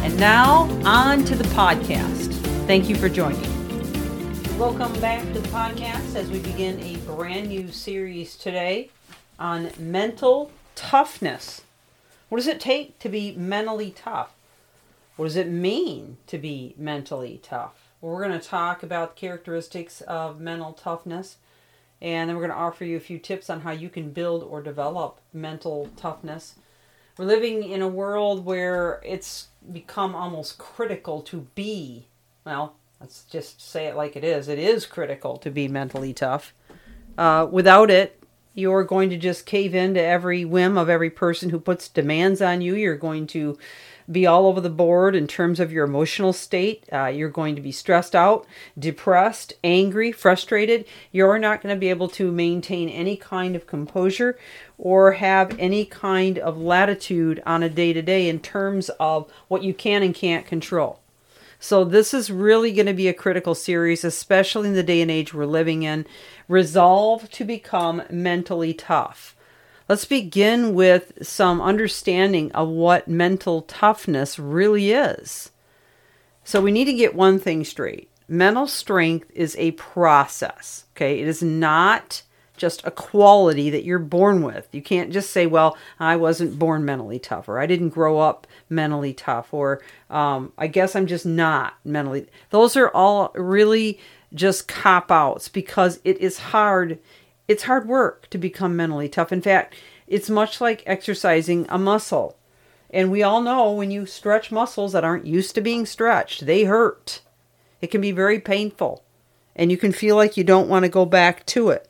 And now, on to the podcast. Thank you for joining. Welcome back to the podcast as we begin a brand new series today on mental toughness. What does it take to be mentally tough? What does it mean to be mentally tough? Well, we're going to talk about the characteristics of mental toughness, and then we're going to offer you a few tips on how you can build or develop mental toughness. We're living in a world where it's become almost critical to be, well, let's just say it like it is. It is critical to be mentally tough. Uh, without it, you're going to just cave in to every whim of every person who puts demands on you. You're going to be all over the board in terms of your emotional state. Uh, you're going to be stressed out, depressed, angry, frustrated. You're not going to be able to maintain any kind of composure or have any kind of latitude on a day to day in terms of what you can and can't control. So, this is really going to be a critical series, especially in the day and age we're living in. Resolve to become mentally tough. Let's begin with some understanding of what mental toughness really is. So, we need to get one thing straight mental strength is a process, okay? It is not just a quality that you're born with. You can't just say, well, I wasn't born mentally tough, or I didn't grow up mentally tough, or um, I guess I'm just not mentally. Those are all really just cop outs because it is hard it's hard work to become mentally tough. In fact, it's much like exercising a muscle. And we all know when you stretch muscles that aren't used to being stretched, they hurt. It can be very painful. And you can feel like you don't want to go back to it.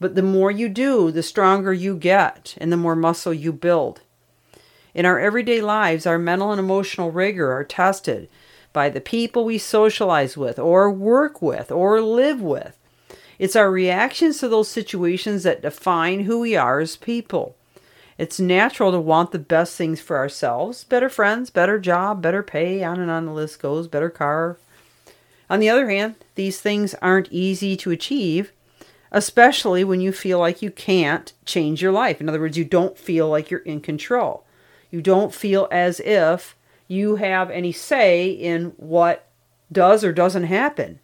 But the more you do, the stronger you get and the more muscle you build. In our everyday lives, our mental and emotional rigor are tested by the people we socialize with, or work with, or live with. It's our reactions to those situations that define who we are as people. It's natural to want the best things for ourselves better friends, better job, better pay, on and on the list goes, better car. On the other hand, these things aren't easy to achieve, especially when you feel like you can't change your life. In other words, you don't feel like you're in control. You don't feel as if you have any say in what does or doesn't happen.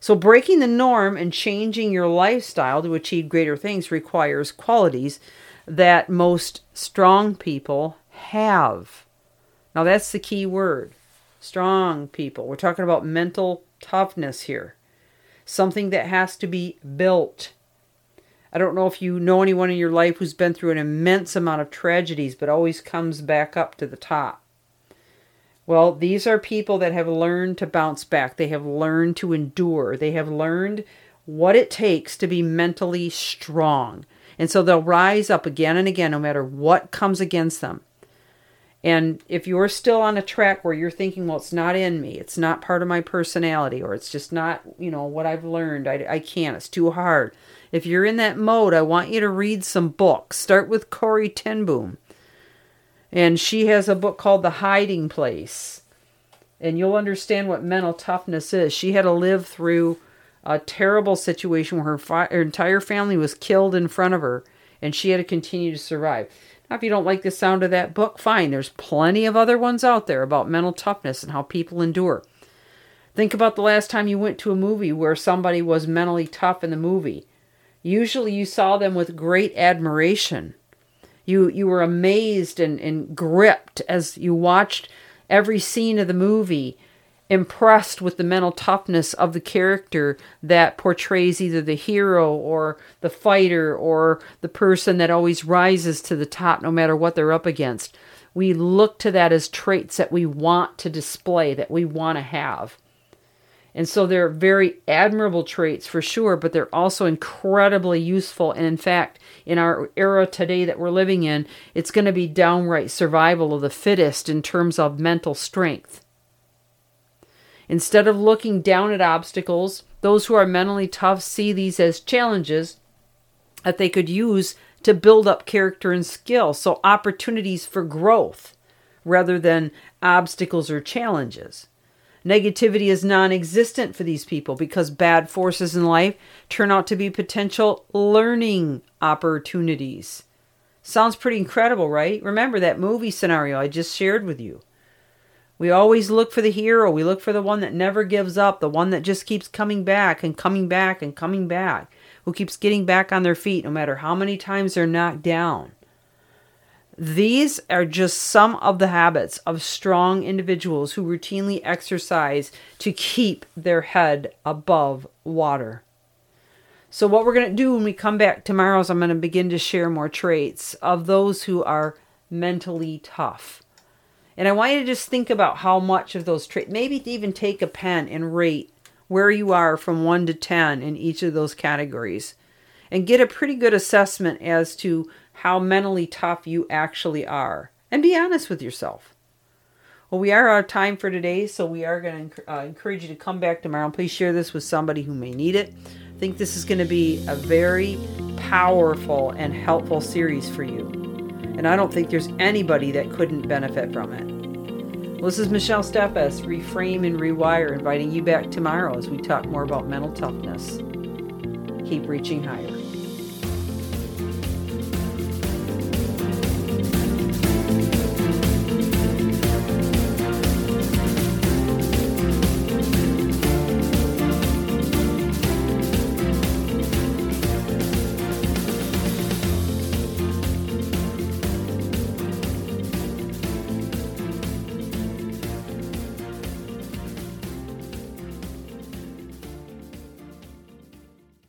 So, breaking the norm and changing your lifestyle to achieve greater things requires qualities that most strong people have. Now, that's the key word strong people. We're talking about mental toughness here, something that has to be built. I don't know if you know anyone in your life who's been through an immense amount of tragedies but always comes back up to the top. Well, these are people that have learned to bounce back. They have learned to endure. They have learned what it takes to be mentally strong. And so they'll rise up again and again no matter what comes against them. And if you're still on a track where you're thinking, well, it's not in me, it's not part of my personality, or it's just not, you know, what I've learned, I, I can't, it's too hard. If you're in that mode, I want you to read some books. Start with Corrie ten Boom. And she has a book called The Hiding Place. And you'll understand what mental toughness is. She had to live through a terrible situation where her, fi- her entire family was killed in front of her and she had to continue to survive. Now, if you don't like the sound of that book, fine. There's plenty of other ones out there about mental toughness and how people endure. Think about the last time you went to a movie where somebody was mentally tough in the movie. Usually you saw them with great admiration. You you were amazed and, and gripped as you watched every scene of the movie, impressed with the mental toughness of the character that portrays either the hero or the fighter or the person that always rises to the top no matter what they're up against. We look to that as traits that we want to display, that we want to have. And so they're very admirable traits for sure, but they're also incredibly useful. And in fact, in our era today that we're living in, it's going to be downright survival of the fittest in terms of mental strength. Instead of looking down at obstacles, those who are mentally tough see these as challenges that they could use to build up character and skill. So, opportunities for growth rather than obstacles or challenges. Negativity is non existent for these people because bad forces in life turn out to be potential learning opportunities. Sounds pretty incredible, right? Remember that movie scenario I just shared with you. We always look for the hero. We look for the one that never gives up, the one that just keeps coming back and coming back and coming back, who keeps getting back on their feet no matter how many times they're knocked down. These are just some of the habits of strong individuals who routinely exercise to keep their head above water. So, what we're going to do when we come back tomorrow is I'm going to begin to share more traits of those who are mentally tough. And I want you to just think about how much of those traits, maybe even take a pen and rate where you are from 1 to 10 in each of those categories and get a pretty good assessment as to how mentally tough you actually are. And be honest with yourself. Well, we are out of time for today, so we are going to uh, encourage you to come back tomorrow. Please share this with somebody who may need it. I think this is going to be a very powerful and helpful series for you and I don't think there's anybody that couldn't benefit from it. Well, this is Michelle Steffes, Reframe and Rewire, inviting you back tomorrow as we talk more about mental toughness. Keep reaching higher.